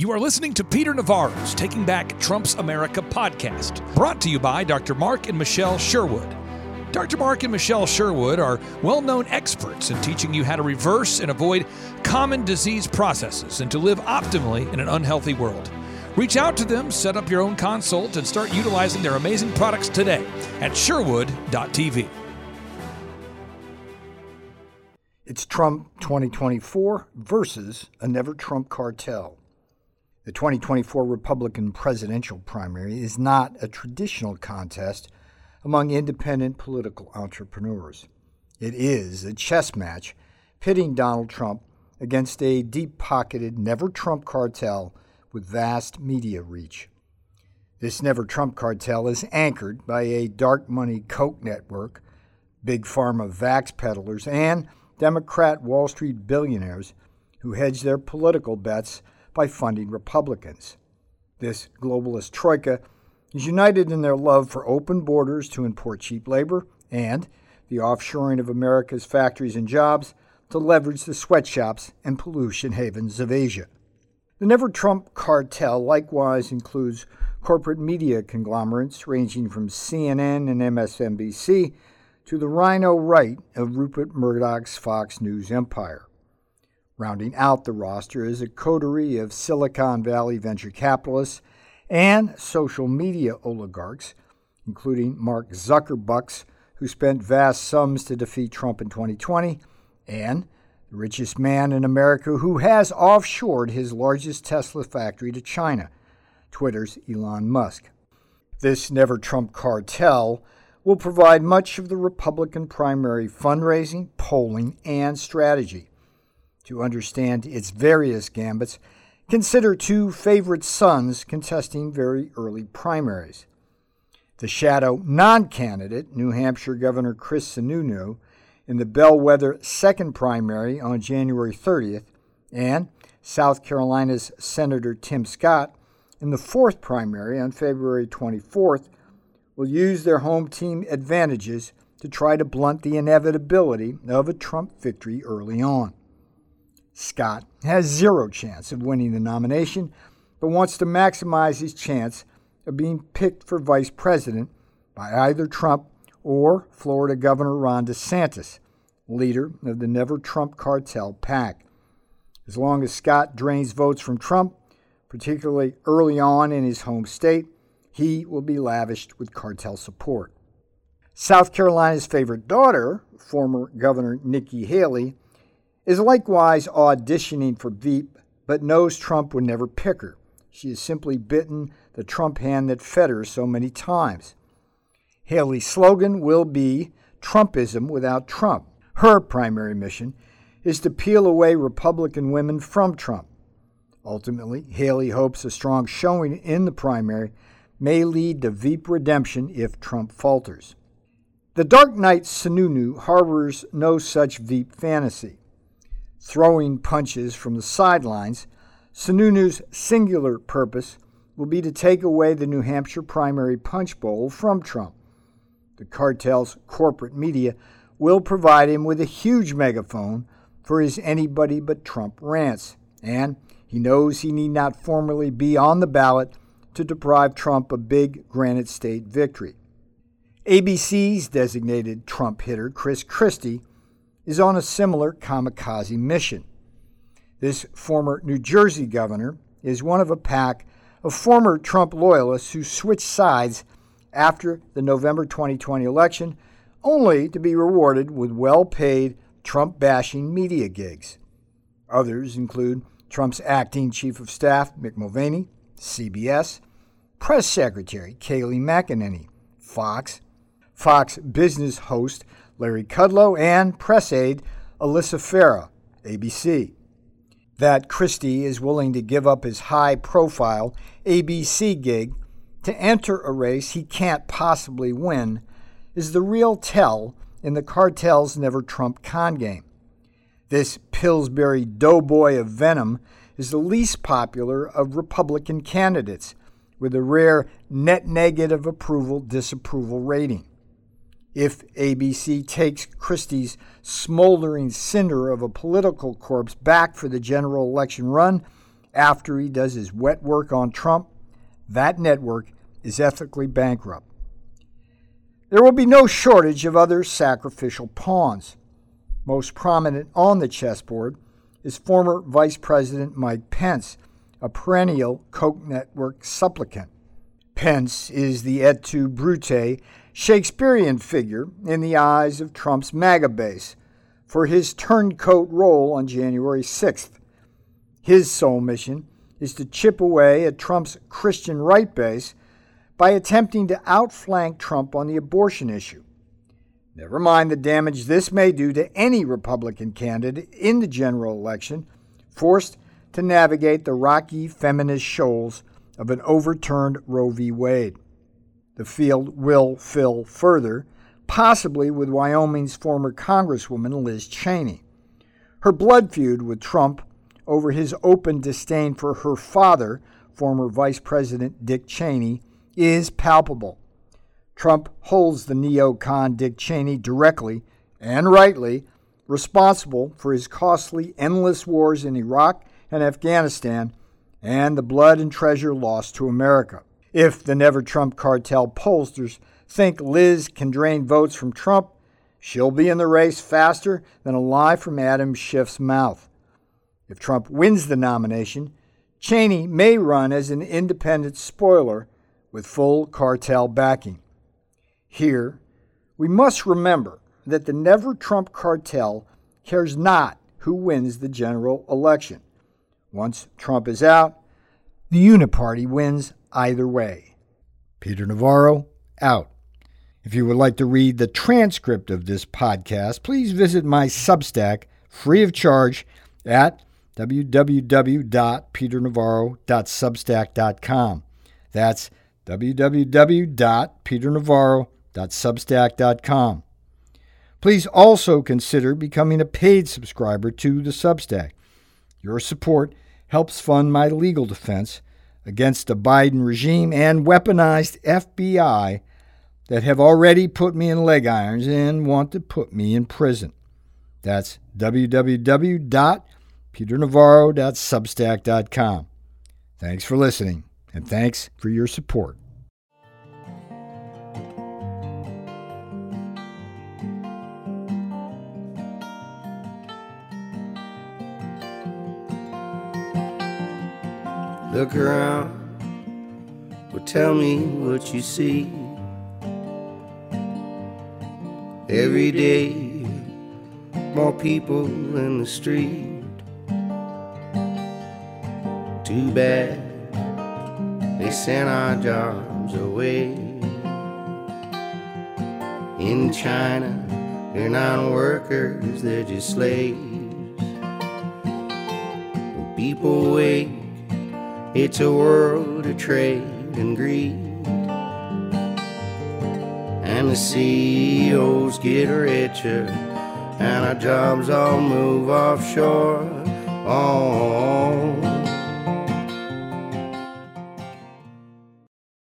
You are listening to Peter Navarro's Taking Back Trump's America podcast, brought to you by Dr. Mark and Michelle Sherwood. Dr. Mark and Michelle Sherwood are well known experts in teaching you how to reverse and avoid common disease processes and to live optimally in an unhealthy world. Reach out to them, set up your own consult, and start utilizing their amazing products today at sherwood.tv. It's Trump 2024 versus a never Trump cartel. The 2024 Republican presidential primary is not a traditional contest among independent political entrepreneurs. It is a chess match pitting Donald Trump against a deep pocketed never Trump cartel with vast media reach. This never Trump cartel is anchored by a dark money Koch network, big pharma vax peddlers, and Democrat Wall Street billionaires who hedge their political bets by funding Republicans. This globalist troika is united in their love for open borders to import cheap labor and the offshoring of America's factories and jobs to leverage the sweatshops and pollution havens of Asia. The Never Trump cartel likewise includes corporate media conglomerates ranging from CNN and MSNBC to the RINO right of Rupert Murdoch's Fox News empire. Rounding out the roster is a coterie of Silicon Valley venture capitalists and social media oligarchs, including Mark Zuckerbucks, who spent vast sums to defeat Trump in 2020, and the richest man in America who has offshored his largest Tesla factory to China, Twitter's Elon Musk. This never Trump cartel will provide much of the Republican primary fundraising, polling, and strategy. To understand its various gambits, Consider two favorite sons contesting very early primaries. The shadow non candidate, New Hampshire Governor Chris Sununu, in the bellwether second primary on January 30th, and South Carolina's Senator Tim Scott in the fourth primary on February 24th will use their home team advantages to try to blunt the inevitability of a Trump victory early on. Scott has zero chance of winning the nomination, but wants to maximize his chance of being picked for vice president by either Trump or Florida Governor Ron DeSantis, leader of the Never Trump cartel pack. As long as Scott drains votes from Trump, particularly early on in his home state, he will be lavished with cartel support. South Carolina's favorite daughter, former Governor Nikki Haley, is likewise auditioning for Veep, but knows Trump would never pick her. She has simply bitten the Trump hand that fed her so many times. Haley's slogan will be Trumpism without Trump. Her primary mission is to peel away Republican women from Trump. Ultimately, Haley hopes a strong showing in the primary may lead to Veep redemption if Trump falters. The Dark Knight Sununu harbors no such Veep fantasy throwing punches from the sidelines, Sununu's singular purpose will be to take away the New Hampshire primary punch bowl from Trump. The cartel's corporate media will provide him with a huge megaphone for his anybody but Trump rants, and he knows he need not formally be on the ballot to deprive Trump a big Granite State victory. ABC's designated Trump hitter, Chris Christie, is on a similar kamikaze mission. This former New Jersey governor is one of a pack of former Trump loyalists who switched sides after the November 2020 election, only to be rewarded with well paid Trump bashing media gigs. Others include Trump's acting chief of staff, Mick Mulvaney, CBS, press secretary Kayleigh McEnany, Fox, Fox business host Larry Kudlow, and press aide Alyssa Farah, ABC. That Christie is willing to give up his high profile ABC gig to enter a race he can't possibly win is the real tell in the cartel's never Trump con game. This Pillsbury doughboy of venom is the least popular of Republican candidates, with a rare net negative approval disapproval rating. If ABC takes Christie's smoldering cinder of a political corpse back for the general election run after he does his wet work on Trump, that network is ethically bankrupt. There will be no shortage of other sacrificial pawns. Most prominent on the chessboard is former Vice President Mike Pence, a perennial Koch network supplicant. Pence is the et tu brute Shakespearean figure in the eyes of Trump's MAGA base for his turncoat role on January 6th. His sole mission is to chip away at Trump's Christian right base by attempting to outflank Trump on the abortion issue. Never mind the damage this may do to any Republican candidate in the general election, forced to navigate the rocky feminist shoals of an overturned Roe v. Wade. The field will fill further, possibly with Wyoming's former Congresswoman Liz Cheney. Her blood feud with Trump over his open disdain for her father, former Vice President Dick Cheney, is palpable. Trump holds the neocon Dick Cheney directly and rightly responsible for his costly, endless wars in Iraq and Afghanistan and the blood and treasure lost to America. If the Never Trump cartel pollsters think Liz can drain votes from Trump, she'll be in the race faster than a lie from Adam Schiff's mouth. If Trump wins the nomination, Cheney may run as an independent spoiler with full cartel backing. Here, we must remember that the Never Trump cartel cares not who wins the general election. Once Trump is out, the Uniparty wins either way. Peter Navarro, out. If you would like to read the transcript of this podcast, please visit my Substack free of charge at www.peternavarro.substack.com. That's www.peternavarro.substack.com. Please also consider becoming a paid subscriber to the Substack. Your support helps fund my legal defense against the Biden regime and weaponized FBI that have already put me in leg irons and want to put me in prison. That's www.peternavarro.substack.com. Thanks for listening, and thanks for your support. Look around, well, tell me what you see. Every day, more people in the street. Too bad they sent our jobs away. In China, they're not workers, they're just slaves. People wait it's a world of trade and greed. And the CEOs get richer, and our jobs all move offshore. Oh,